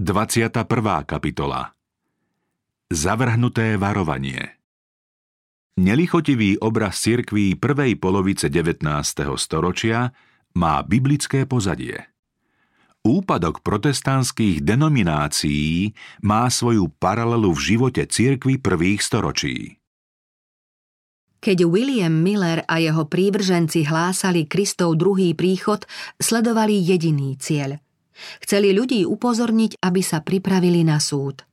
21. kapitola Zavrhnuté varovanie Nelichotivý obraz cirkví prvej polovice 19. storočia má biblické pozadie. Úpadok protestantských denominácií má svoju paralelu v živote cirkvy prvých storočí. Keď William Miller a jeho prívrženci hlásali Kristov druhý príchod, sledovali jediný cieľ. Chceli ľudí upozorniť, aby sa pripravili na súd –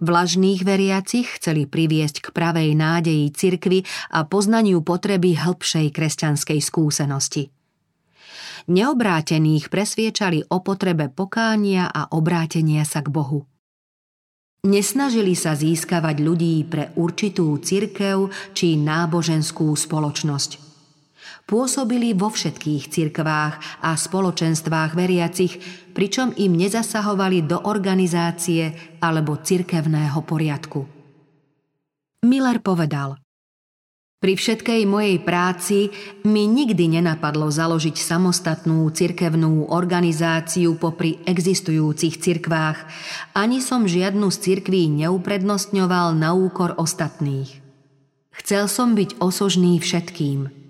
Vlažných veriacich chceli priviesť k pravej nádeji cirkvy a poznaniu potreby hĺbšej kresťanskej skúsenosti. Neobrátených presviečali o potrebe pokánia a obrátenia sa k Bohu. Nesnažili sa získavať ľudí pre určitú cirkev či náboženskú spoločnosť. Pôsobili vo všetkých cirkvách a spoločenstvách veriacich, pričom im nezasahovali do organizácie alebo cirkevného poriadku. Miller povedal Pri všetkej mojej práci mi nikdy nenapadlo založiť samostatnú cirkevnú organizáciu popri existujúcich cirkvách, ani som žiadnu z cirkví neuprednostňoval na úkor ostatných. Chcel som byť osožný všetkým –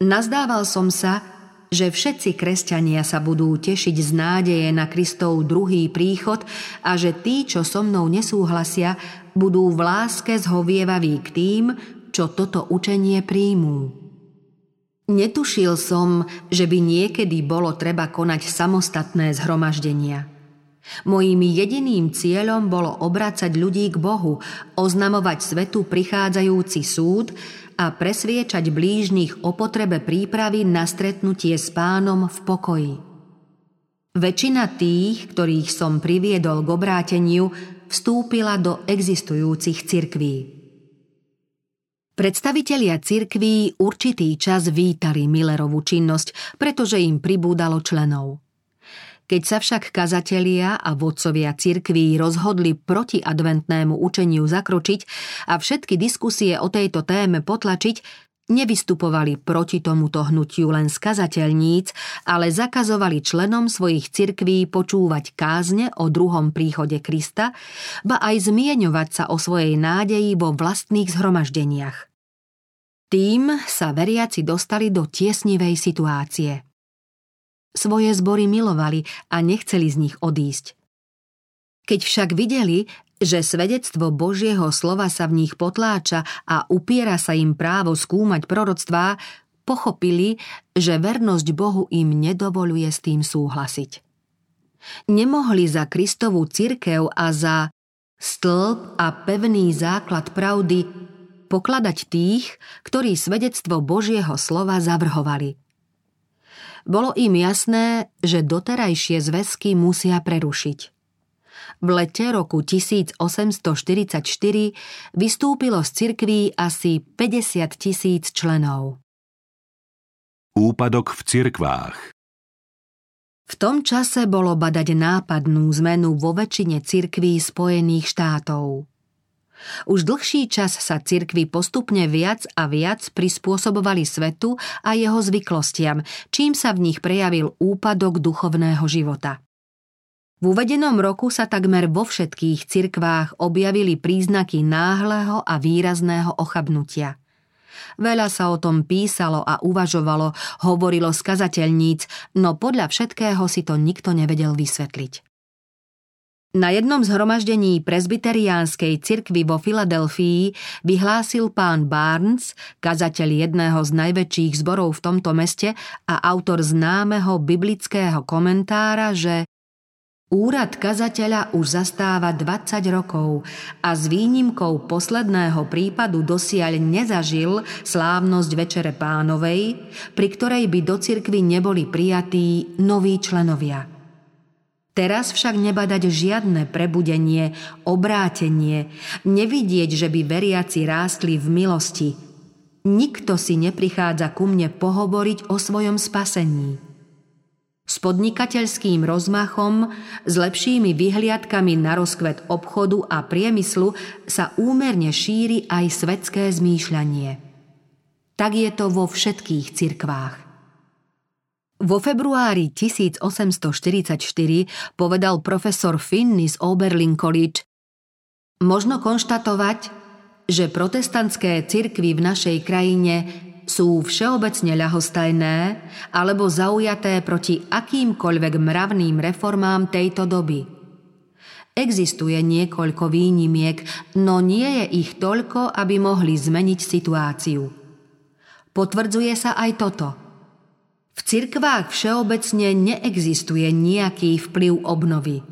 Nazdával som sa, že všetci kresťania sa budú tešiť z nádeje na Kristov druhý príchod a že tí, čo so mnou nesúhlasia, budú v láske zhovievaví k tým, čo toto učenie príjmú. Netušil som, že by niekedy bolo treba konať samostatné zhromaždenia. Mojím jediným cieľom bolo obracať ľudí k Bohu, oznamovať svetu prichádzajúci súd a presviečať blížnych o potrebe prípravy na stretnutie s pánom v pokoji. Väčšina tých, ktorých som priviedol k obráteniu, vstúpila do existujúcich cirkví. Predstavitelia cirkví určitý čas vítali Millerovú činnosť, pretože im pribúdalo členov. Keď sa však kazatelia a vodcovia cirkví rozhodli proti adventnému učeniu zakročiť a všetky diskusie o tejto téme potlačiť, nevystupovali proti tomuto hnutiu len z kazateľníc, ale zakazovali členom svojich cirkví počúvať kázne o druhom príchode Krista, ba aj zmieňovať sa o svojej nádeji vo vlastných zhromaždeniach. Tým sa veriaci dostali do tiesnivej situácie – svoje zbory milovali a nechceli z nich odísť. Keď však videli, že svedectvo Božieho slova sa v nich potláča a upiera sa im právo skúmať proroctvá, pochopili, že vernosť Bohu im nedovoluje s tým súhlasiť. Nemohli za Kristovú cirkev a za stĺp a pevný základ pravdy pokladať tých, ktorí svedectvo Božieho slova zavrhovali – bolo im jasné, že doterajšie zväzky musia prerušiť. V lete roku 1844 vystúpilo z cirkví asi 50 tisíc členov. Úpadok v cirkvách v tom čase bolo badať nápadnú zmenu vo väčšine cirkví Spojených štátov. Už dlhší čas sa cirkvy postupne viac a viac prispôsobovali svetu a jeho zvyklostiam, čím sa v nich prejavil úpadok duchovného života. V uvedenom roku sa takmer vo všetkých cirkvách objavili príznaky náhleho a výrazného ochabnutia. Veľa sa o tom písalo a uvažovalo, hovorilo skazateľníc, no podľa všetkého si to nikto nevedel vysvetliť. Na jednom zhromaždení prezbyteriánskej cirkvy vo Filadelfii vyhlásil pán Barnes, kazateľ jedného z najväčších zborov v tomto meste a autor známeho biblického komentára, že Úrad kazateľa už zastáva 20 rokov a s výnimkou posledného prípadu dosiaľ nezažil slávnosť Večere pánovej, pri ktorej by do cirkvy neboli prijatí noví členovia. Teraz však nebadať žiadne prebudenie, obrátenie, nevidieť, že by veriaci rástli v milosti. Nikto si neprichádza ku mne pohovoriť o svojom spasení. S podnikateľským rozmachom, s lepšími vyhliadkami na rozkvet obchodu a priemyslu sa úmerne šíri aj svetské zmýšľanie. Tak je to vo všetkých cirkvách. Vo februári 1844 povedal profesor Finney z Oberlin College Možno konštatovať, že protestantské cirkvy v našej krajine sú všeobecne ľahostajné alebo zaujaté proti akýmkoľvek mravným reformám tejto doby. Existuje niekoľko výnimiek, no nie je ich toľko, aby mohli zmeniť situáciu. Potvrdzuje sa aj toto – v cirkvách všeobecne neexistuje nejaký vplyv obnovy.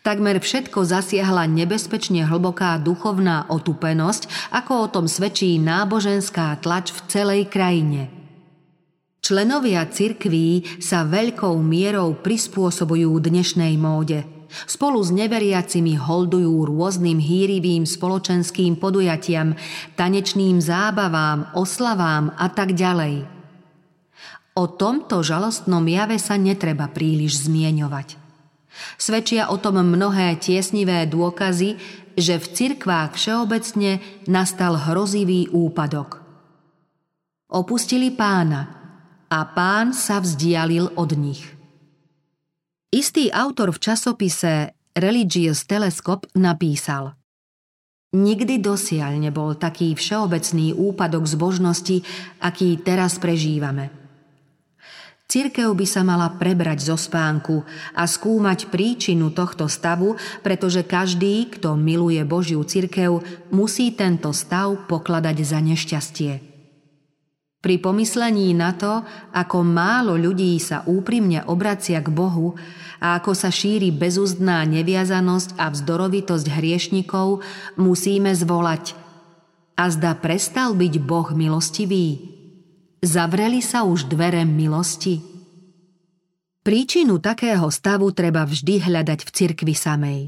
Takmer všetko zasiahla nebezpečne hlboká duchovná otupenosť, ako o tom svedčí náboženská tlač v celej krajine. Členovia cirkví sa veľkou mierou prispôsobujú dnešnej móde. Spolu s neveriacimi holdujú rôznym hýrivým spoločenským podujatiam, tanečným zábavám, oslavám a tak ďalej – O tomto žalostnom jave sa netreba príliš zmieňovať. Svedčia o tom mnohé tiesnivé dôkazy, že v cirkvách všeobecne nastal hrozivý úpadok. Opustili pána a pán sa vzdialil od nich. Istý autor v časopise Religious Telescope napísal Nikdy dosiaľ nebol taký všeobecný úpadok zbožnosti, aký teraz prežívame – Cirkev by sa mala prebrať zo spánku a skúmať príčinu tohto stavu, pretože každý, kto miluje Božiu cirkev, musí tento stav pokladať za nešťastie. Pri pomyslení na to, ako málo ľudí sa úprimne obracia k Bohu a ako sa šíri bezúzdná neviazanosť a vzdorovitosť hriešnikov, musíme zvolať a zda prestal byť Boh milostivý? Zavreli sa už dvere milosti? Príčinu takého stavu treba vždy hľadať v cirkvi samej.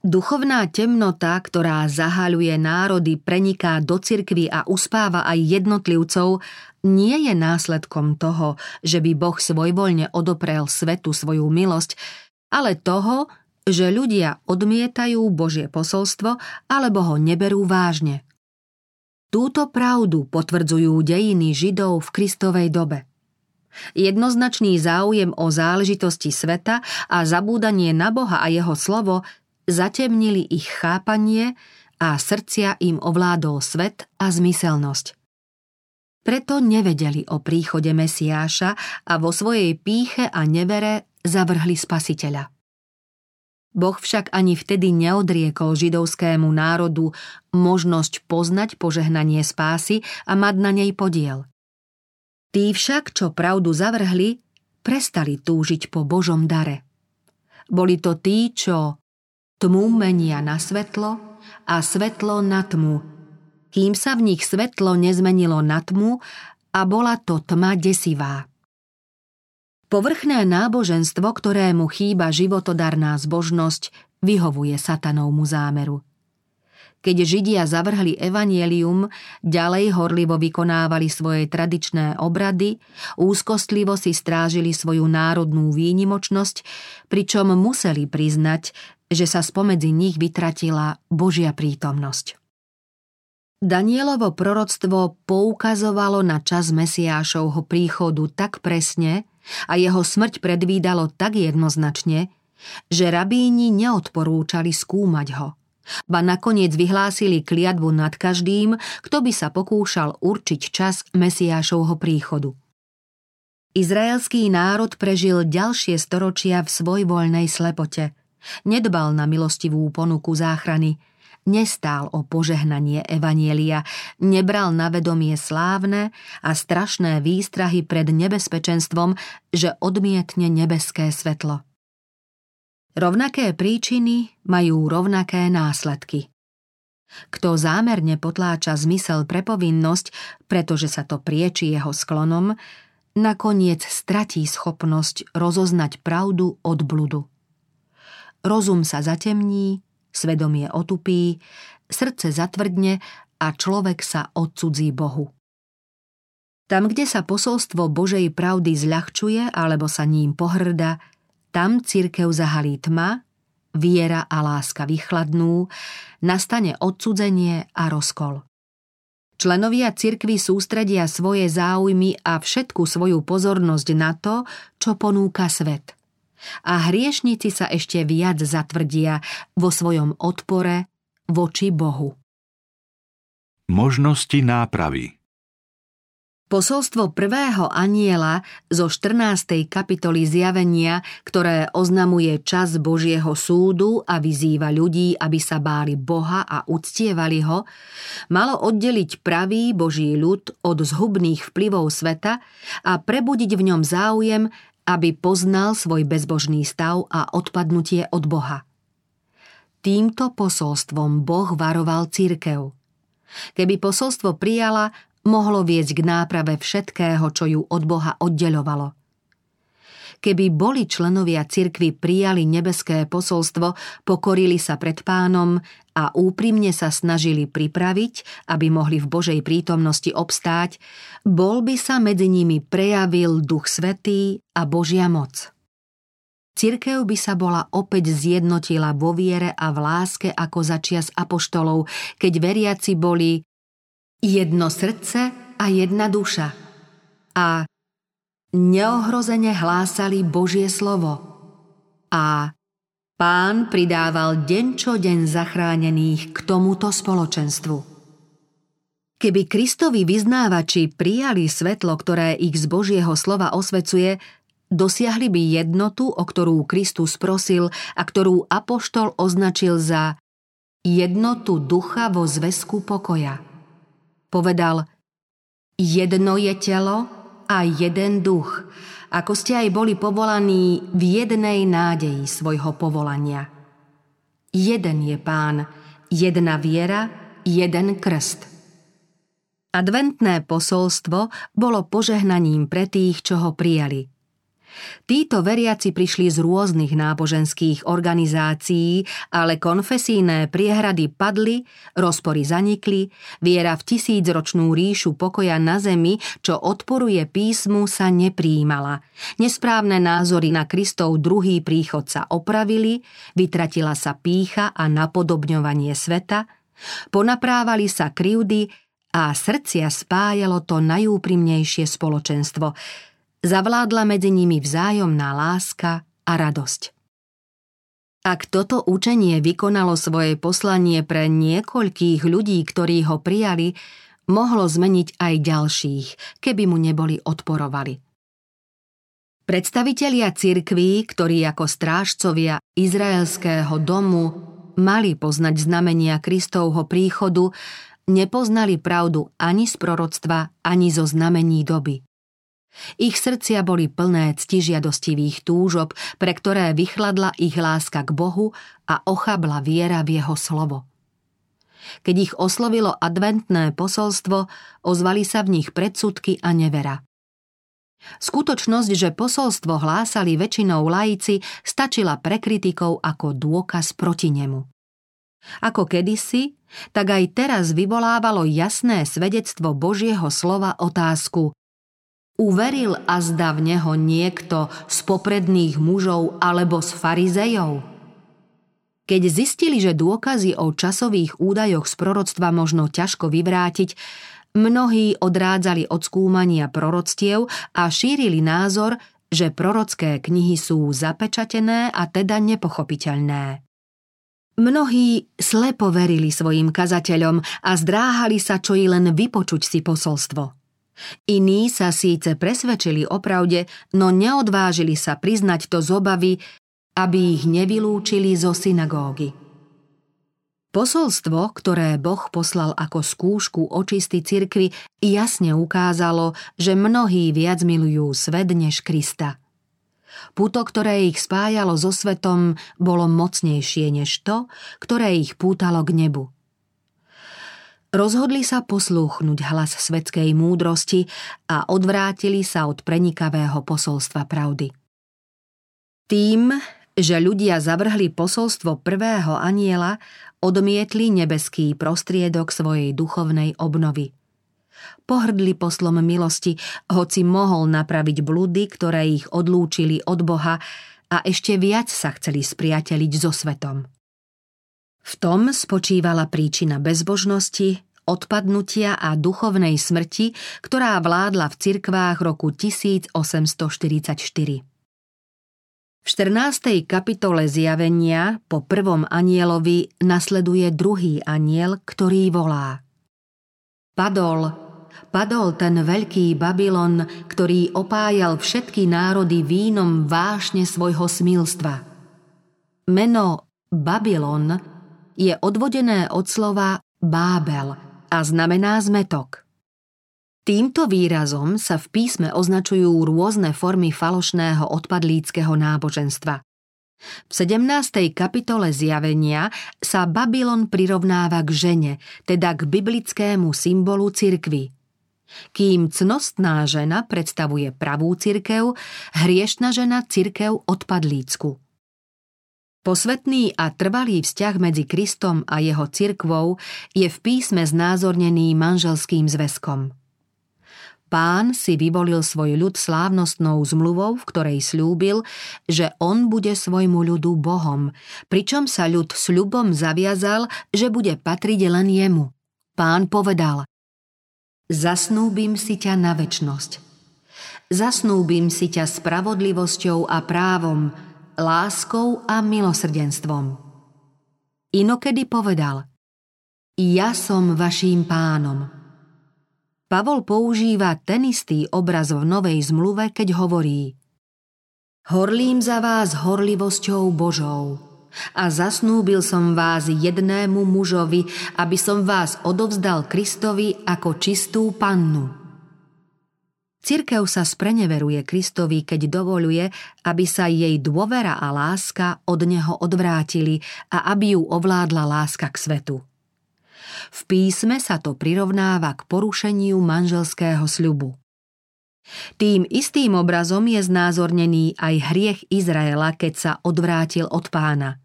Duchovná temnota, ktorá zahaľuje národy, preniká do cirkvy a uspáva aj jednotlivcov, nie je následkom toho, že by Boh svojvoľne odoprel svetu svoju milosť, ale toho, že ľudia odmietajú Božie posolstvo alebo ho neberú vážne. Túto pravdu potvrdzujú dejiny Židov v Kristovej dobe. Jednoznačný záujem o záležitosti sveta a zabúdanie na Boha a jeho slovo zatemnili ich chápanie a srdcia im ovládol svet a zmyselnosť. Preto nevedeli o príchode Mesiáša a vo svojej píche a nevere zavrhli spasiteľa. Boh však ani vtedy neodriekol židovskému národu možnosť poznať požehnanie spásy a mať na nej podiel. Tí však, čo pravdu zavrhli, prestali túžiť po Božom dare. Boli to tí, čo tmu menia na svetlo a svetlo na tmu, kým sa v nich svetlo nezmenilo na tmu a bola to tma desivá. Povrchné náboženstvo, ktorému chýba životodarná zbožnosť, vyhovuje satanovmu zámeru. Keď Židia zavrhli evanielium, ďalej horlivo vykonávali svoje tradičné obrady, úzkostlivo si strážili svoju národnú výnimočnosť, pričom museli priznať, že sa spomedzi nich vytratila Božia prítomnosť. Danielovo proroctvo poukazovalo na čas Mesiášovho príchodu tak presne, a jeho smrť predvídalo tak jednoznačne, že rabíni neodporúčali skúmať ho. Ba nakoniec vyhlásili kliatbu nad každým, kto by sa pokúšal určiť čas Mesiášovho príchodu. Izraelský národ prežil ďalšie storočia v svojvoľnej slepote. Nedbal na milostivú ponuku záchrany – nestál o požehnanie Evanielia, nebral na vedomie slávne a strašné výstrahy pred nebezpečenstvom, že odmietne nebeské svetlo. Rovnaké príčiny majú rovnaké následky. Kto zámerne potláča zmysel pre povinnosť, pretože sa to prieči jeho sklonom, nakoniec stratí schopnosť rozoznať pravdu od bludu. Rozum sa zatemní, svedomie otupí, srdce zatvrdne a človek sa odcudzí Bohu. Tam, kde sa posolstvo Božej pravdy zľahčuje alebo sa ním pohrda, tam cirkev zahalí tma, viera a láska vychladnú, nastane odcudzenie a rozkol. Členovia cirkvy sústredia svoje záujmy a všetku svoju pozornosť na to, čo ponúka svet. A hriešnici sa ešte viac zatvrdia vo svojom odpore voči Bohu. Možnosti nápravy Posolstvo prvého aniela zo 14. kapitoly zjavenia, ktoré oznamuje čas Božieho súdu a vyzýva ľudí, aby sa báli Boha a uctievali ho, malo oddeliť pravý Boží ľud od zhubných vplyvov sveta a prebudiť v ňom záujem, aby poznal svoj bezbožný stav a odpadnutie od Boha. Týmto posolstvom Boh varoval církev. Keby posolstvo prijala, mohlo viesť k náprave všetkého, čo ju od Boha oddeľovalo. Keby boli členovia cirkvy prijali nebeské posolstvo, pokorili sa pred pánom a úprimne sa snažili pripraviť, aby mohli v Božej prítomnosti obstáť, bol by sa medzi nimi prejavil Duch Svetý a Božia moc. Cirkev by sa bola opäť zjednotila vo viere a v láske ako začias apoštolov, keď veriaci boli jedno srdce a jedna duša. A neohrozene hlásali Božie slovo. A pán pridával deň čo deň zachránených k tomuto spoločenstvu. Keby Kristovi vyznávači prijali svetlo, ktoré ich z Božieho slova osvecuje, dosiahli by jednotu, o ktorú Kristus prosil a ktorú Apoštol označil za jednotu ducha vo zväzku pokoja. Povedal, jedno je telo a jeden duch, ako ste aj boli povolaní v jednej nádeji svojho povolania. Jeden je pán, jedna viera, jeden krst. Adventné posolstvo bolo požehnaním pre tých, čo ho prijali – Títo veriaci prišli z rôznych náboženských organizácií, ale konfesíne priehrady padli, rozpory zanikli, viera v tisícročnú ríšu pokoja na zemi, čo odporuje písmu, sa nepríjmala. Nesprávne názory na Kristov druhý príchod sa opravili, vytratila sa pícha a napodobňovanie sveta, ponaprávali sa krivdy a srdcia spájalo to najúprimnejšie spoločenstvo – zavládla medzi nimi vzájomná láska a radosť. Ak toto učenie vykonalo svoje poslanie pre niekoľkých ľudí, ktorí ho prijali, mohlo zmeniť aj ďalších, keby mu neboli odporovali. Predstavitelia cirkví, ktorí ako strážcovia izraelského domu mali poznať znamenia Kristovho príchodu, nepoznali pravdu ani z proroctva, ani zo znamení doby. Ich srdcia boli plné ctižiadostivých túžob, pre ktoré vychladla ich láska k Bohu a ochabla viera v jeho slovo. Keď ich oslovilo adventné posolstvo, ozvali sa v nich predsudky a nevera. Skutočnosť, že posolstvo hlásali väčšinou laici, stačila pre kritikov ako dôkaz proti nemu. Ako kedysi, tak aj teraz vyvolávalo jasné svedectvo Božieho slova otázku Uveril azda v neho niekto z popredných mužov alebo z farizejov? Keď zistili, že dôkazy o časových údajoch z proroctva možno ťažko vyvrátiť, mnohí odrádzali od skúmania proroctiev a šírili názor, že prorocké knihy sú zapečatené a teda nepochopiteľné. Mnohí slepo verili svojim kazateľom a zdráhali sa čo i len vypočuť si posolstvo. Iní sa síce presvedčili o pravde, no neodvážili sa priznať to z obavy, aby ich nevylúčili zo synagógy. Posolstvo, ktoré Boh poslal ako skúšku očisty cirkvy, jasne ukázalo, že mnohí viac milujú svet než Krista. Puto, ktoré ich spájalo so svetom, bolo mocnejšie než to, ktoré ich pútalo k nebu – Rozhodli sa poslúchnuť hlas svetskej múdrosti a odvrátili sa od prenikavého posolstva pravdy. Tým, že ľudia zavrhli posolstvo prvého aniela, odmietli nebeský prostriedok svojej duchovnej obnovy. Pohrdli poslom milosti, hoci mohol napraviť bludy, ktoré ich odlúčili od Boha a ešte viac sa chceli spriateliť so svetom. V tom spočívala príčina bezbožnosti, odpadnutia a duchovnej smrti, ktorá vládla v cirkvách roku 1844. V 14. kapitole zjavenia po prvom anielovi nasleduje druhý aniel, ktorý volá Padol, padol ten veľký Babylon, ktorý opájal všetky národy vínom vášne svojho smilstva. Meno Babylon je odvodené od slova Bábel a znamená zmetok. Týmto výrazom sa v písme označujú rôzne formy falošného odpadlíckého náboženstva. V 17. kapitole zjavenia sa Babylon prirovnáva k žene, teda k biblickému symbolu cirkvy. Kým cnostná žena predstavuje pravú cirkev, hriešna žena cirkev odpadlícku. Posvetný a trvalý vzťah medzi Kristom a jeho cirkvou je v písme znázornený manželským zväzkom. Pán si vyvolil svoj ľud slávnostnou zmluvou, v ktorej slúbil, že on bude svojmu ľudu Bohom, pričom sa ľud sľubom zaviazal, že bude patriť len jemu. Pán povedal Zasnúbim si ťa na väčnosť. Zasnúbim si ťa spravodlivosťou a právom, láskou a milosrdenstvom. Inokedy povedal Ja som vaším pánom – Pavol používa ten istý obraz v Novej zmluve, keď hovorí Horlím za vás horlivosťou Božou a zasnúbil som vás jednému mužovi, aby som vás odovzdal Kristovi ako čistú pannu. Cirkev sa spreneveruje Kristovi, keď dovoluje, aby sa jej dôvera a láska od neho odvrátili a aby ju ovládla láska k svetu. V písme sa to prirovnáva k porušeniu manželského sľubu. Tým istým obrazom je znázornený aj hriech Izraela, keď sa odvrátil od pána.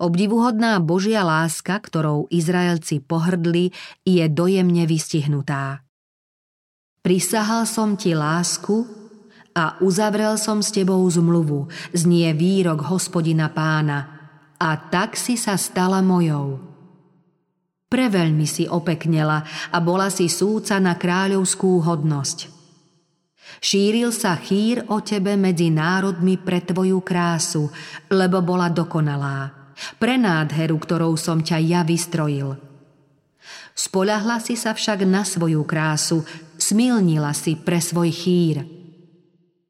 Obdivuhodná Božia láska, ktorou Izraelci pohrdli, je dojemne vystihnutá. Prisahal som ti lásku a uzavrel som s tebou zmluvu, znie výrok hospodina pána, a tak si sa stala mojou. Preveľmi si opeknela a bola si súca na kráľovskú hodnosť. Šíril sa chýr o tebe medzi národmi pre tvoju krásu, lebo bola dokonalá. Pre nádheru, ktorou som ťa ja vystrojil. Spoľahla si sa však na svoju krásu, smilnila si pre svoj chýr.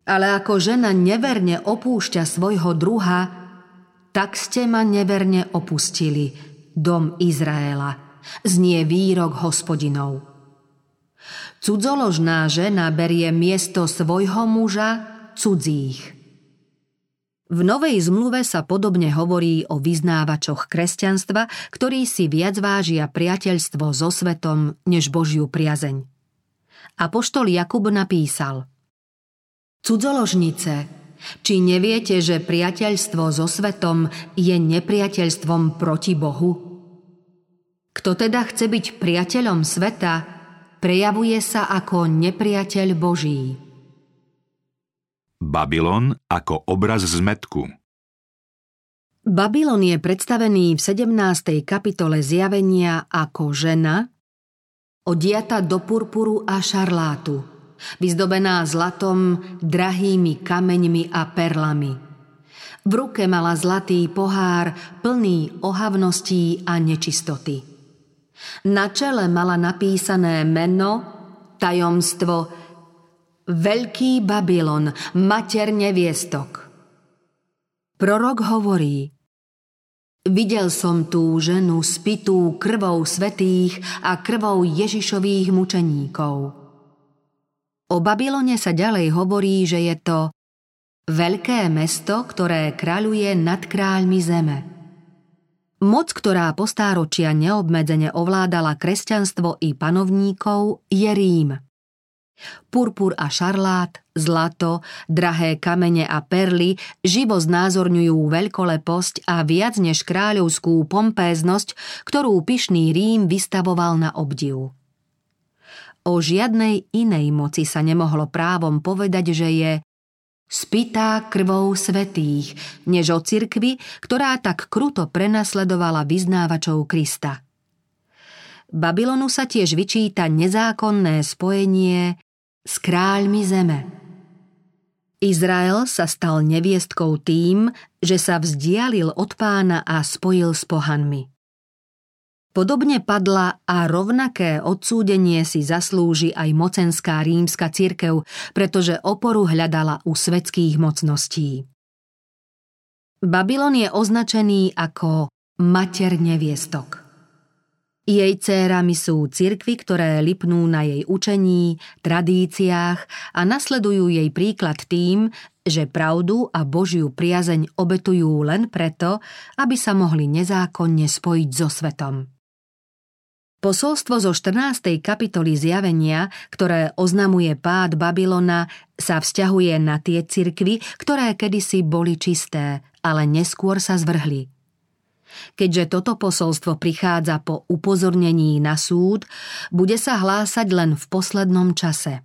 Ale ako žena neverne opúšťa svojho druha, tak ste ma neverne opustili, dom Izraela znie výrok hospodinov. Cudzoložná žena berie miesto svojho muža cudzích. V Novej zmluve sa podobne hovorí o vyznávačoch kresťanstva, ktorí si viac vážia priateľstvo so svetom než Božiu priazeň. Apoštol Jakub napísal Cudzoložnice, či neviete, že priateľstvo so svetom je nepriateľstvom proti Bohu? Kto teda chce byť priateľom sveta, prejavuje sa ako nepriateľ Boží. Babylon ako obraz zmetku Babylon je predstavený v 17. kapitole zjavenia ako žena, odiata do purpuru a šarlátu, vyzdobená zlatom, drahými kameňmi a perlami. V ruke mala zlatý pohár plný ohavností a nečistoty. Na čele mala napísané meno, tajomstvo Veľký Babylon, mater neviestok. Prorok hovorí Videl som tú ženu spitú krvou svetých a krvou Ježišových mučeníkov. O Babylone sa ďalej hovorí, že je to veľké mesto, ktoré kráľuje nad kráľmi zeme – Moc, ktorá po stáročia neobmedzene ovládala kresťanstvo i panovníkov, je Rím. Purpur a šarlát, zlato, drahé kamene a perly živo znázorňujú veľkoleposť a viac než kráľovskú pompéznosť, ktorú pyšný Rím vystavoval na obdiv. O žiadnej inej moci sa nemohlo právom povedať, že je spitá krvou svetých, než o cirkvi, ktorá tak kruto prenasledovala vyznávačov Krista. Babylonu sa tiež vyčíta nezákonné spojenie s kráľmi zeme. Izrael sa stal neviestkou tým, že sa vzdialil od pána a spojil s pohanmi. Podobne padla a rovnaké odsúdenie si zaslúži aj mocenská rímska cirkev, pretože oporu hľadala u svetských mocností. Babylon je označený ako mater neviestok. Jej cérami sú cirkvy, ktoré lipnú na jej učení, tradíciách a nasledujú jej príklad tým, že pravdu a Božiu priazeň obetujú len preto, aby sa mohli nezákonne spojiť so svetom. Posolstvo zo 14. kapitoly zjavenia, ktoré oznamuje pád Babylona, sa vzťahuje na tie cirkvy, ktoré kedysi boli čisté, ale neskôr sa zvrhli. Keďže toto posolstvo prichádza po upozornení na súd, bude sa hlásať len v poslednom čase.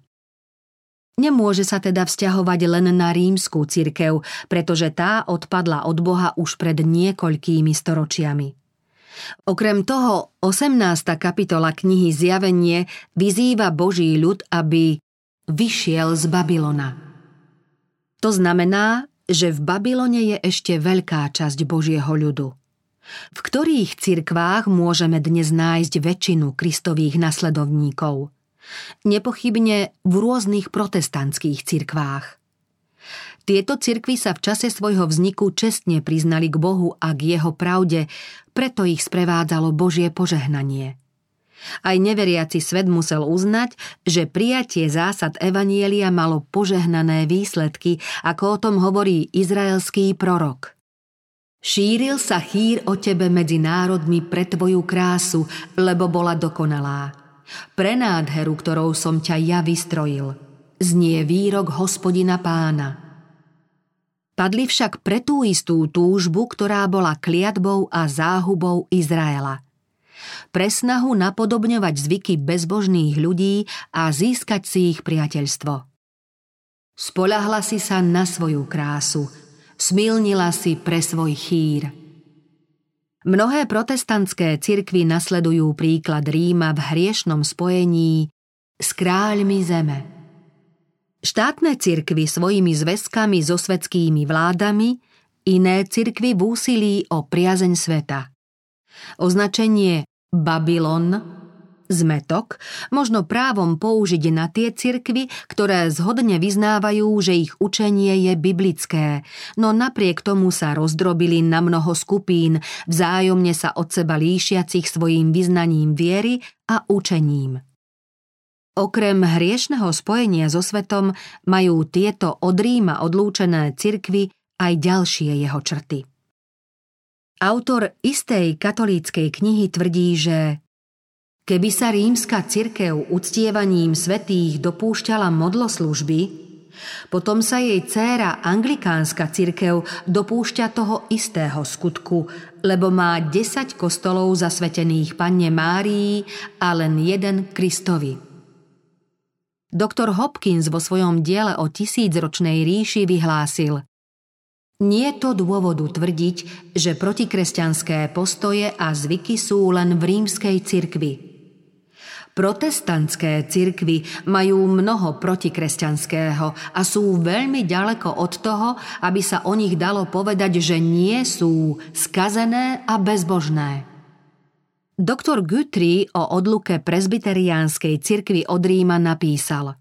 Nemôže sa teda vzťahovať len na rímskú cirkev, pretože tá odpadla od Boha už pred niekoľkými storočiami. Okrem toho, 18. kapitola knihy Zjavenie vyzýva Boží ľud, aby vyšiel z Babylona. To znamená, že v Babylone je ešte veľká časť Božieho ľudu. V ktorých cirkvách môžeme dnes nájsť väčšinu kristových nasledovníkov? Nepochybne v rôznych protestantských cirkvách. Tieto cirkvy sa v čase svojho vzniku čestne priznali k Bohu a k jeho pravde, preto ich sprevádzalo Božie požehnanie. Aj neveriaci svet musel uznať, že prijatie zásad Evanielia malo požehnané výsledky, ako o tom hovorí izraelský prorok – Šíril sa chýr o tebe medzi národmi pre tvoju krásu, lebo bola dokonalá. Pre nádheru, ktorou som ťa ja vystrojil. Znie výrok hospodina pána. Padli však pre tú istú túžbu, ktorá bola kliatbou a záhubou Izraela. Pre snahu napodobňovať zvyky bezbožných ľudí a získať si ich priateľstvo. Spolahla si sa na svoju krásu – smilnila si pre svoj chýr. Mnohé protestantské cirkvy nasledujú príklad Ríma v hriešnom spojení s kráľmi zeme. Štátne cirkvy svojimi zväzkami so svetskými vládami, iné cirkvy v úsilí o priazeň sveta. Označenie Babylon zmetok možno právom použiť na tie cirkvy, ktoré zhodne vyznávajú, že ich učenie je biblické, no napriek tomu sa rozdrobili na mnoho skupín, vzájomne sa od seba líšiacich svojim vyznaním viery a učením. Okrem hriešného spojenia so svetom majú tieto od Ríma odlúčené cirkvy aj ďalšie jeho črty. Autor istej katolíckej knihy tvrdí, že Keby sa rímska cirkev uctievaním svetých dopúšťala modloslužby, potom sa jej dcéra anglikánska cirkev dopúšťa toho istého skutku, lebo má 10 kostolov zasvetených Panne Márii a len jeden Kristovi. Doktor Hopkins vo svojom diele o tisícročnej ríši vyhlásil Nie to dôvodu tvrdiť, že protikresťanské postoje a zvyky sú len v rímskej cirkvi – Protestantské cirkvy majú mnoho protikresťanského a sú veľmi ďaleko od toho, aby sa o nich dalo povedať, že nie sú skazené a bezbožné. Doktor Guthrie o odluke presbyteriánskej cirkvy od Ríma napísal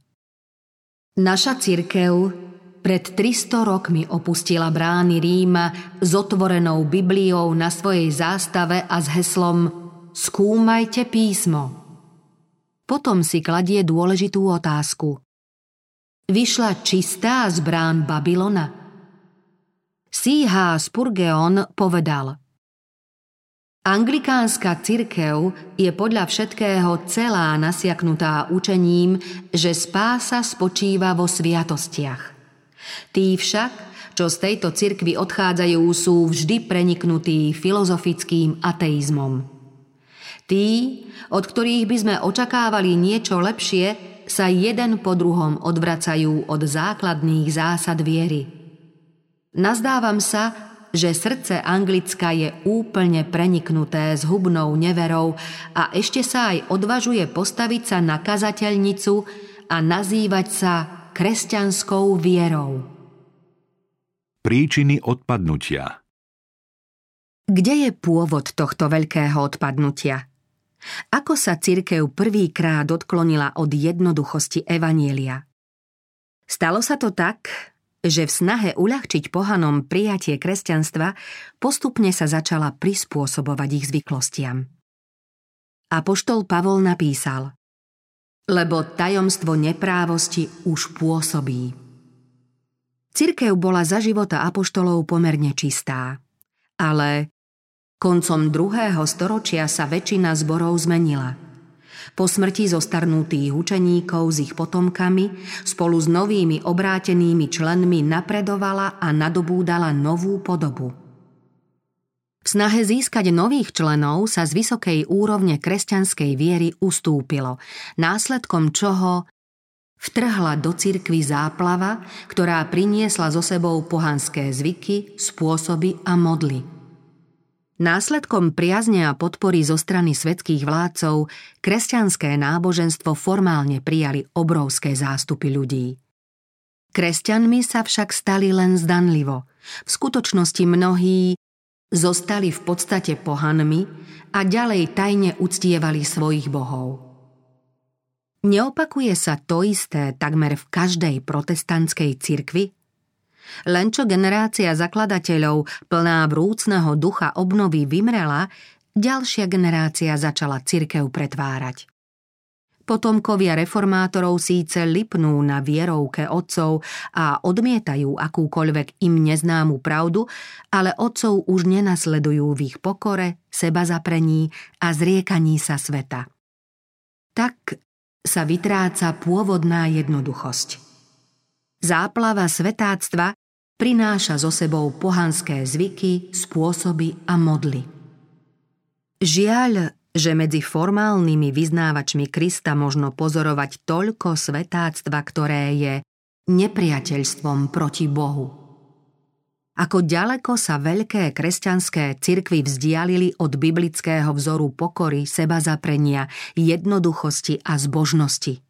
Naša cirkev pred 300 rokmi opustila brány Ríma s otvorenou Bibliou na svojej zástave a s heslom Skúmajte písmo. Potom si kladie dôležitú otázku. Vyšla čistá z brán Babylona? C.H. Spurgeon povedal Anglikánska cirkev je podľa všetkého celá nasiaknutá učením, že spása spočíva vo sviatostiach. Tí však, čo z tejto cirkvy odchádzajú, sú vždy preniknutí filozofickým ateizmom. Tí, od ktorých by sme očakávali niečo lepšie, sa jeden po druhom odvracajú od základných zásad viery. Nazdávam sa, že srdce Anglicka je úplne preniknuté zhubnou neverou a ešte sa aj odvažuje postaviť sa na kazateľnicu a nazývať sa kresťanskou vierou. Príčiny odpadnutia Kde je pôvod tohto veľkého odpadnutia? Ako sa cirkev prvýkrát odklonila od jednoduchosti Evanielia? Stalo sa to tak, že v snahe uľahčiť pohanom prijatie kresťanstva postupne sa začala prispôsobovať ich zvyklostiam. Apoštol Pavol napísal Lebo tajomstvo neprávosti už pôsobí. Cirkev bola za života apoštolov pomerne čistá, ale koncom druhého storočia sa väčšina zborov zmenila – po smrti zostarnutých učeníkov s ich potomkami spolu s novými obrátenými členmi napredovala a nadobúdala novú podobu. V snahe získať nových členov sa z vysokej úrovne kresťanskej viery ustúpilo, následkom čoho vtrhla do cirkvy záplava, ktorá priniesla so sebou pohanské zvyky, spôsoby a modly – Následkom priazne a podpory zo strany svetských vládcov kresťanské náboženstvo formálne prijali obrovské zástupy ľudí. Kresťanmi sa však stali len zdanlivo. V skutočnosti mnohí zostali v podstate pohanmi a ďalej tajne uctievali svojich bohov. Neopakuje sa to isté takmer v každej protestantskej cirkvi? Len čo generácia zakladateľov, plná vrúcného ducha obnovy vymrela, ďalšia generácia začala cirkev pretvárať. Potomkovia reformátorov síce lipnú na vierovke otcov a odmietajú akúkoľvek im neznámu pravdu, ale otcov už nenasledujú v ich pokore, seba zaprení a zriekaní sa sveta. Tak sa vytráca pôvodná jednoduchosť. Záplava svetáctva prináša so sebou pohanské zvyky, spôsoby a modly. Žiaľ, že medzi formálnymi vyznávačmi Krista možno pozorovať toľko svetáctva, ktoré je nepriateľstvom proti Bohu. Ako ďaleko sa veľké kresťanské cirkvy vzdialili od biblického vzoru pokory, seba zaprenia, jednoduchosti a zbožnosti –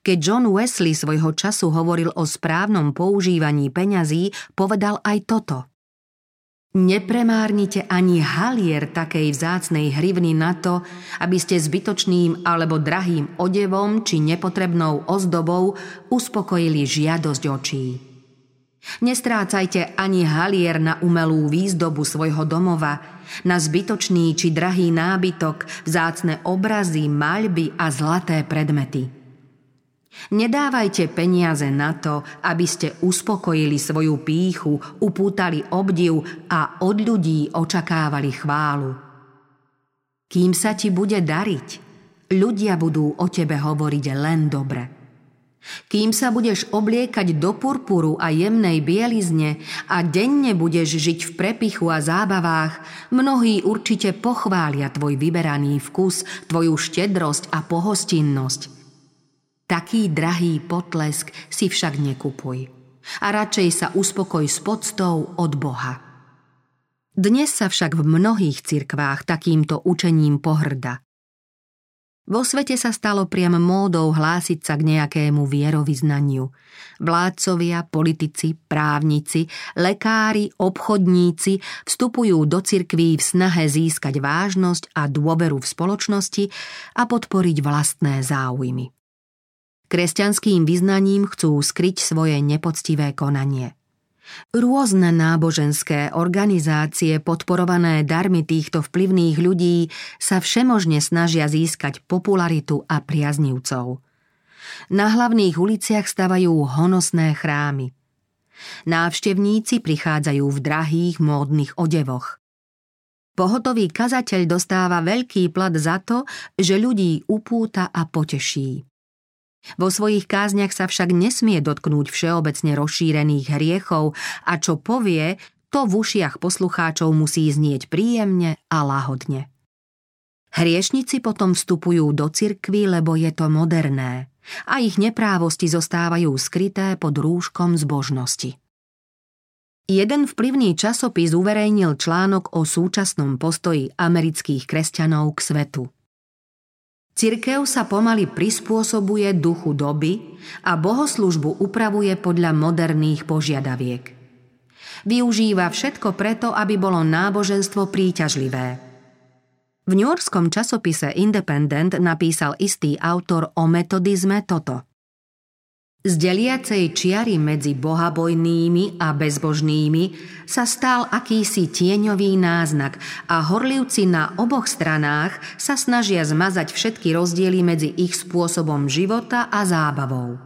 keď John Wesley svojho času hovoril o správnom používaní peňazí, povedal aj toto. Nepremárnite ani halier takej vzácnej hrivny na to, aby ste zbytočným alebo drahým odevom či nepotrebnou ozdobou uspokojili žiadosť očí. Nestrácajte ani halier na umelú výzdobu svojho domova, na zbytočný či drahý nábytok, vzácne obrazy, maľby a zlaté predmety – Nedávajte peniaze na to, aby ste uspokojili svoju píchu, upútali obdiv a od ľudí očakávali chválu. Kým sa ti bude dariť, ľudia budú o tebe hovoriť len dobre. Kým sa budeš obliekať do purpuru a jemnej bielizne a denne budeš žiť v prepichu a zábavách, mnohí určite pochvália tvoj vyberaný vkus, tvoju štedrosť a pohostinnosť – taký drahý potlesk si však nekupuj. A radšej sa uspokoj s podstou od Boha. Dnes sa však v mnohých cirkvách takýmto učením pohrda. Vo svete sa stalo priam módou hlásiť sa k nejakému vierovýznaniu. Vládcovia, politici, právnici, lekári, obchodníci vstupujú do cirkví v snahe získať vážnosť a dôveru v spoločnosti a podporiť vlastné záujmy. Kresťanským vyznaním chcú skryť svoje nepoctivé konanie. Rôzne náboženské organizácie podporované darmi týchto vplyvných ľudí sa všemožne snažia získať popularitu a priaznivcov. Na hlavných uliciach stavajú honosné chrámy. Návštevníci prichádzajú v drahých módnych odevoch. Pohotový kazateľ dostáva veľký plat za to, že ľudí upúta a poteší. Vo svojich kázniach sa však nesmie dotknúť všeobecne rozšírených hriechov a čo povie, to v ušiach poslucháčov musí znieť príjemne a lahodne. Hriešnici potom vstupujú do cirkvy, lebo je to moderné a ich neprávosti zostávajú skryté pod rúškom zbožnosti. Jeden vplyvný časopis uverejnil článok o súčasnom postoji amerických kresťanov k svetu. Cirkev sa pomaly prispôsobuje duchu doby a bohoslužbu upravuje podľa moderných požiadaviek. Využíva všetko preto, aby bolo náboženstvo príťažlivé. V newyorskom časopise Independent napísal istý autor o metodizme toto – z deliacej čiary medzi bohabojnými a bezbožnými sa stal akýsi tieňový náznak a horlivci na oboch stranách sa snažia zmazať všetky rozdiely medzi ich spôsobom života a zábavou.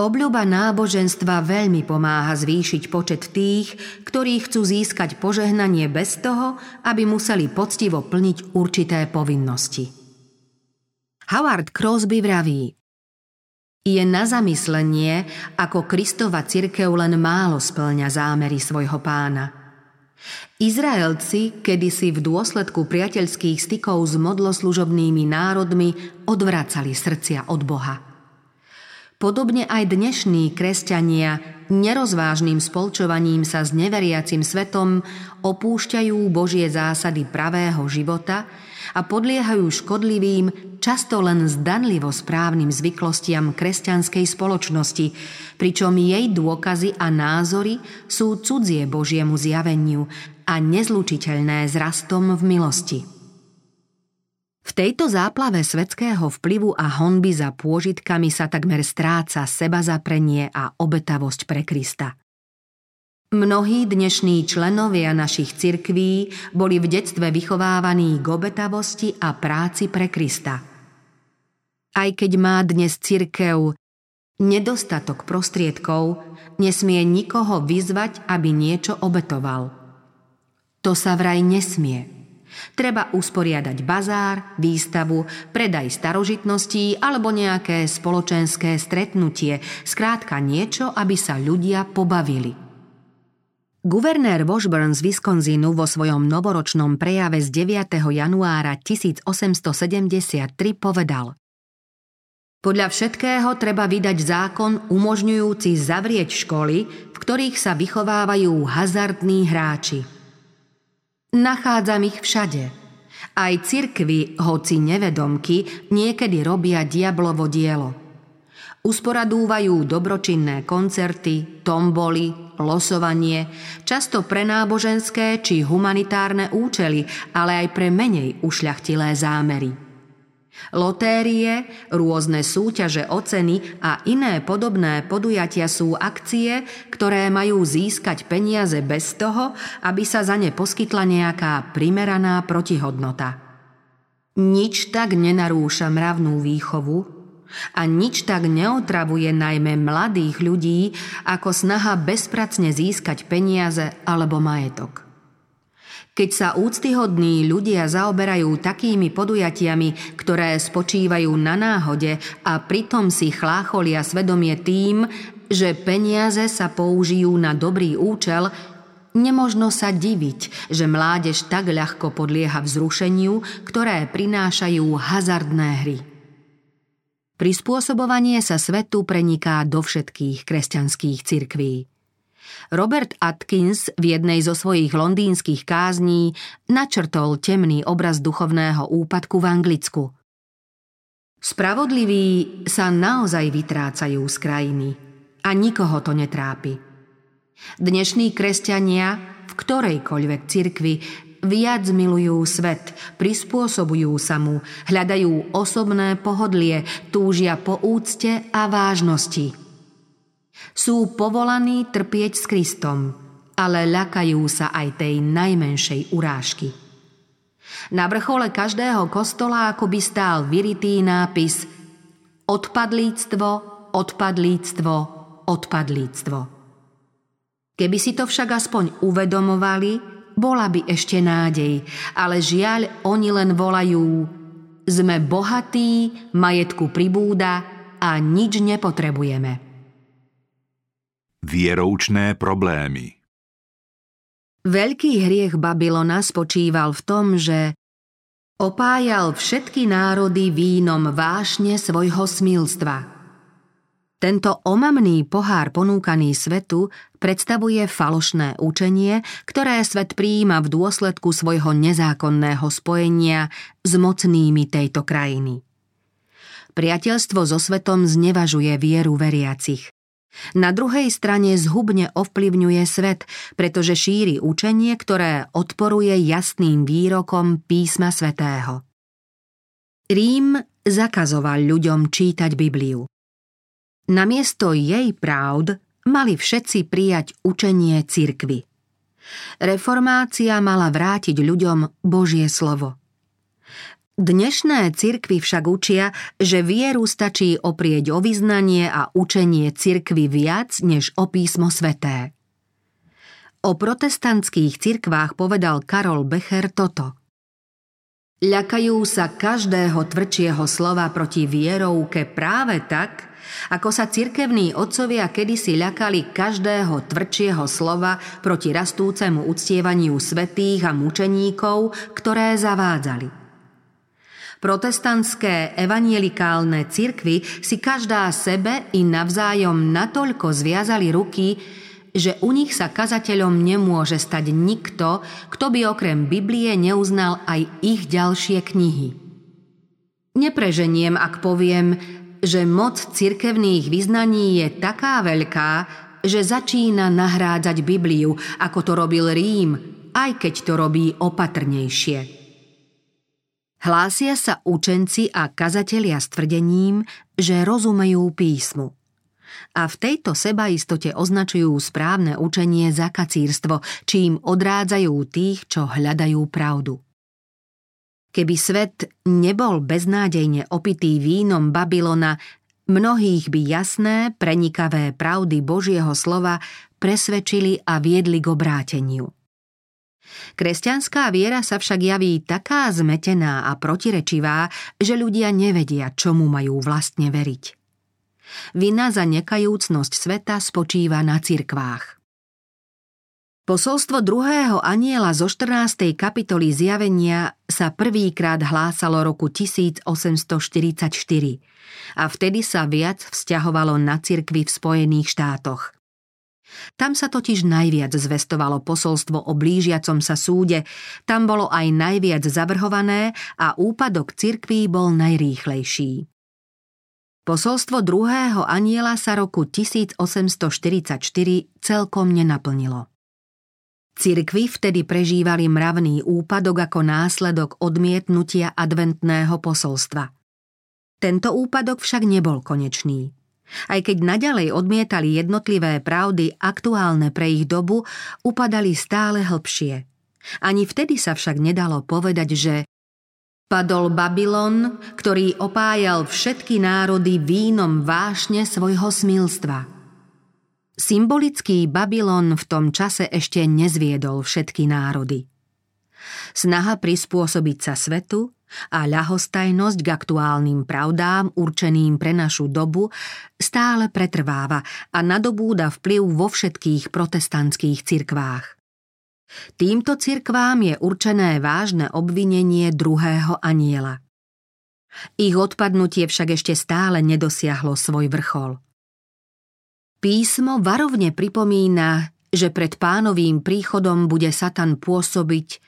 Obľuba náboženstva veľmi pomáha zvýšiť počet tých, ktorí chcú získať požehnanie bez toho, aby museli poctivo plniť určité povinnosti. Howard Crosby vraví, je na zamyslenie, ako Kristova cirkev len málo splňa zámery svojho pána. Izraelci kedysi v dôsledku priateľských stykov s modloslužobnými národmi odvracali srdcia od Boha. Podobne aj dnešní kresťania nerozvážnym spolčovaním sa s neveriacim svetom opúšťajú Božie zásady pravého života a podliehajú škodlivým, často len zdanlivo správnym zvyklostiam kresťanskej spoločnosti, pričom jej dôkazy a názory sú cudzie Božiemu zjaveniu a nezlučiteľné s rastom v milosti. V tejto záplave svetského vplyvu a honby za pôžitkami sa takmer stráca seba zaprenie a obetavosť pre Krista. Mnohí dnešní členovia našich cirkví boli v detstve vychovávaní k obetavosti a práci pre Krista. Aj keď má dnes cirkev nedostatok prostriedkov, nesmie nikoho vyzvať, aby niečo obetoval. To sa vraj nesmie. Treba usporiadať bazár, výstavu, predaj starožitností alebo nejaké spoločenské stretnutie, skrátka niečo, aby sa ľudia pobavili. Guvernér Washburn z Wisconsinu vo svojom novoročnom prejave z 9. januára 1873 povedal Podľa všetkého treba vydať zákon umožňujúci zavrieť školy, v ktorých sa vychovávajú hazardní hráči. Nachádzam ich všade. Aj cirkvy, hoci nevedomky, niekedy robia diablovo dielo – Usporadúvajú dobročinné koncerty, tomboly, losovanie, často pre náboženské či humanitárne účely, ale aj pre menej ušľachtilé zámery. Lotérie, rôzne súťaže o ceny a iné podobné podujatia sú akcie, ktoré majú získať peniaze bez toho, aby sa za ne poskytla nejaká primeraná protihodnota. Nič tak nenarúša mravnú výchovu, a nič tak neotravuje najmä mladých ľudí, ako snaha bezpracne získať peniaze alebo majetok. Keď sa úctyhodní ľudia zaoberajú takými podujatiami, ktoré spočívajú na náhode a pritom si chlácholia svedomie tým, že peniaze sa použijú na dobrý účel, Nemožno sa diviť, že mládež tak ľahko podlieha vzrušeniu, ktoré prinášajú hazardné hry. Prispôsobovanie sa svetu preniká do všetkých kresťanských cirkví. Robert Atkins v jednej zo svojich londýnskych kázní načrtol temný obraz duchovného úpadku v Anglicku. Spravodliví sa naozaj vytrácajú z krajiny a nikoho to netrápi. Dnešní kresťania v ktorejkoľvek cirkvi viac milujú svet, prispôsobujú sa mu, hľadajú osobné pohodlie, túžia po úcte a vážnosti. Sú povolaní trpieť s Kristom, ale ľakajú sa aj tej najmenšej urážky. Na vrchole každého kostola ako by stál vyritý nápis Odpadlíctvo, odpadlíctvo, odpadlíctvo. Keby si to však aspoň uvedomovali, bola by ešte nádej, ale žiaľ oni len volajú Sme bohatí, majetku pribúda a nič nepotrebujeme. Vieroučné problémy Veľký hriech Babylona spočíval v tom, že opájal všetky národy vínom vášne svojho smilstva. Tento omamný pohár ponúkaný svetu predstavuje falošné učenie, ktoré svet prijíma v dôsledku svojho nezákonného spojenia s mocnými tejto krajiny. Priateľstvo so svetom znevažuje vieru veriacich. Na druhej strane zhubne ovplyvňuje svet, pretože šíri učenie, ktoré odporuje jasným výrokom písma svätého. Rím zakazoval ľuďom čítať Bibliu. Namiesto jej pravd mali všetci prijať učenie cirkvy. Reformácia mala vrátiť ľuďom Božie slovo. Dnešné cirkvy však učia, že vieru stačí oprieť o vyznanie a učenie cirkvy viac než o písmo sveté. O protestantských cirkvách povedal Karol Becher toto. Ľakajú sa každého tvrdšieho slova proti vierovke práve tak, ako sa cirkevní otcovia kedysi ľakali každého tvrdšieho slova proti rastúcemu uctievaniu svetých a mučeníkov, ktoré zavádzali. Protestantské evanielikálne cirkvy si každá sebe i navzájom natoľko zviazali ruky, že u nich sa kazateľom nemôže stať nikto, kto by okrem Biblie neuznal aj ich ďalšie knihy. Nepreženiem, ak poviem, že moc cirkevných vyznaní je taká veľká, že začína nahrádzať Bibliu, ako to robil Rím, aj keď to robí opatrnejšie. Hlásia sa učenci a kazatelia s tvrdením, že rozumejú písmu. A v tejto sebaistote označujú správne učenie za kacírstvo, čím odrádzajú tých, čo hľadajú pravdu. Keby svet nebol beznádejne opitý vínom Babylona, mnohých by jasné, prenikavé pravdy Božieho slova presvedčili a viedli k obráteniu. Kresťanská viera sa však javí taká zmetená a protirečivá, že ľudia nevedia, čomu majú vlastne veriť. Vina za nekajúcnosť sveta spočíva na cirkvách. Posolstvo druhého aniela zo 14. kapitoly zjavenia sa prvýkrát hlásalo roku 1844 a vtedy sa viac vzťahovalo na cirkvi v Spojených štátoch. Tam sa totiž najviac zvestovalo posolstvo o blížiacom sa súde, tam bolo aj najviac zavrhované a úpadok cirkví bol najrýchlejší. Posolstvo druhého aniela sa roku 1844 celkom nenaplnilo. Cirkvy vtedy prežívali mravný úpadok ako následok odmietnutia adventného posolstva. Tento úpadok však nebol konečný. Aj keď naďalej odmietali jednotlivé pravdy aktuálne pre ich dobu, upadali stále hlbšie. Ani vtedy sa však nedalo povedať, že padol Babylon, ktorý opájal všetky národy vínom vášne svojho smilstva. Symbolický Babylon v tom čase ešte nezviedol všetky národy. Snaha prispôsobiť sa svetu a ľahostajnosť k aktuálnym pravdám určeným pre našu dobu stále pretrváva a nadobúda vplyv vo všetkých protestantských cirkvách. Týmto cirkvám je určené vážne obvinenie druhého aniela. Ich odpadnutie však ešte stále nedosiahlo svoj vrchol – Písmo varovne pripomína, že pred pánovým príchodom bude Satan pôsobiť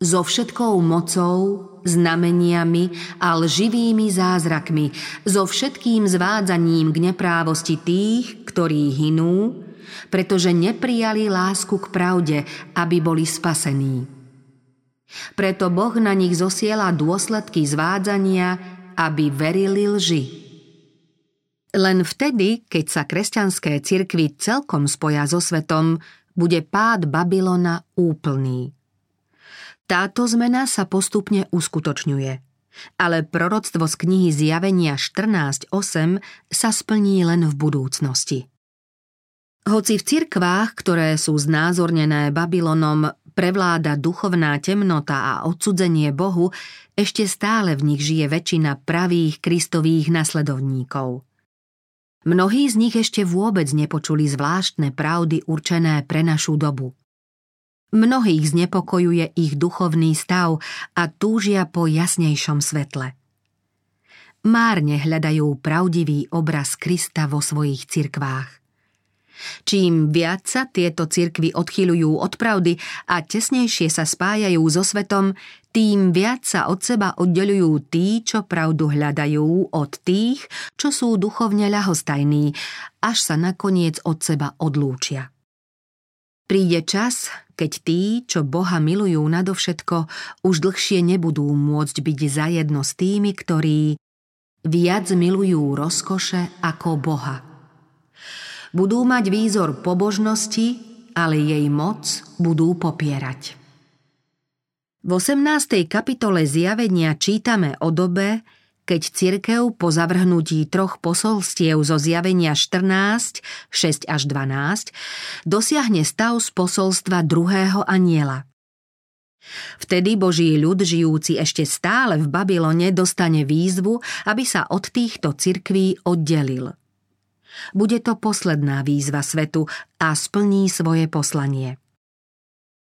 so všetkou mocou, znameniami a lživými zázrakmi, so všetkým zvádzaním k neprávosti tých, ktorí hinú, pretože neprijali lásku k pravde, aby boli spasení. Preto Boh na nich zosiela dôsledky zvádzania, aby verili lži. Len vtedy, keď sa kresťanské cirkvy celkom spoja so svetom, bude pád Babylona úplný. Táto zmena sa postupne uskutočňuje, ale proroctvo z knihy Zjavenia 14.8 sa splní len v budúcnosti. Hoci v cirkvách, ktoré sú znázornené Babylonom, prevláda duchovná temnota a odsudzenie Bohu, ešte stále v nich žije väčšina pravých kristových nasledovníkov – Mnohí z nich ešte vôbec nepočuli zvláštne pravdy určené pre našu dobu. Mnohých znepokojuje ich duchovný stav a túžia po jasnejšom svetle. márne hľadajú pravdivý obraz Krista vo svojich cirkvách. Čím viac sa tieto cirkvy odchyľujú od pravdy a tesnejšie sa spájajú so svetom, tým viac sa od seba oddelujú tí, čo pravdu hľadajú, od tých, čo sú duchovne ľahostajní, až sa nakoniec od seba odlúčia. Príde čas, keď tí, čo Boha milujú nadovšetko, už dlhšie nebudú môcť byť zajedno s tými, ktorí viac milujú rozkoše ako Boha. Budú mať výzor pobožnosti, ale jej moc budú popierať. V 18. kapitole zjavenia čítame o dobe, keď cirkev po zavrhnutí troch posolstiev zo zjavenia 14, 6 až 12 dosiahne stav z posolstva druhého aniela. Vtedy Boží ľud žijúci ešte stále v Babylone dostane výzvu, aby sa od týchto cirkví oddelil. Bude to posledná výzva svetu a splní svoje poslanie.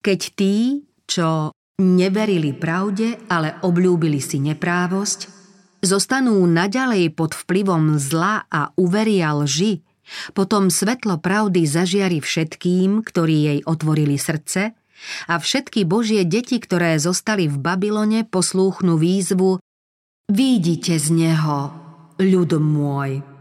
Keď tí, čo neverili pravde, ale obľúbili si neprávosť, zostanú naďalej pod vplyvom zla a uveria lži, potom svetlo pravdy zažiari všetkým, ktorí jej otvorili srdce, a všetky Božie deti, ktoré zostali v Babylone, poslúchnu výzvu Výjdite z neho, ľud môj.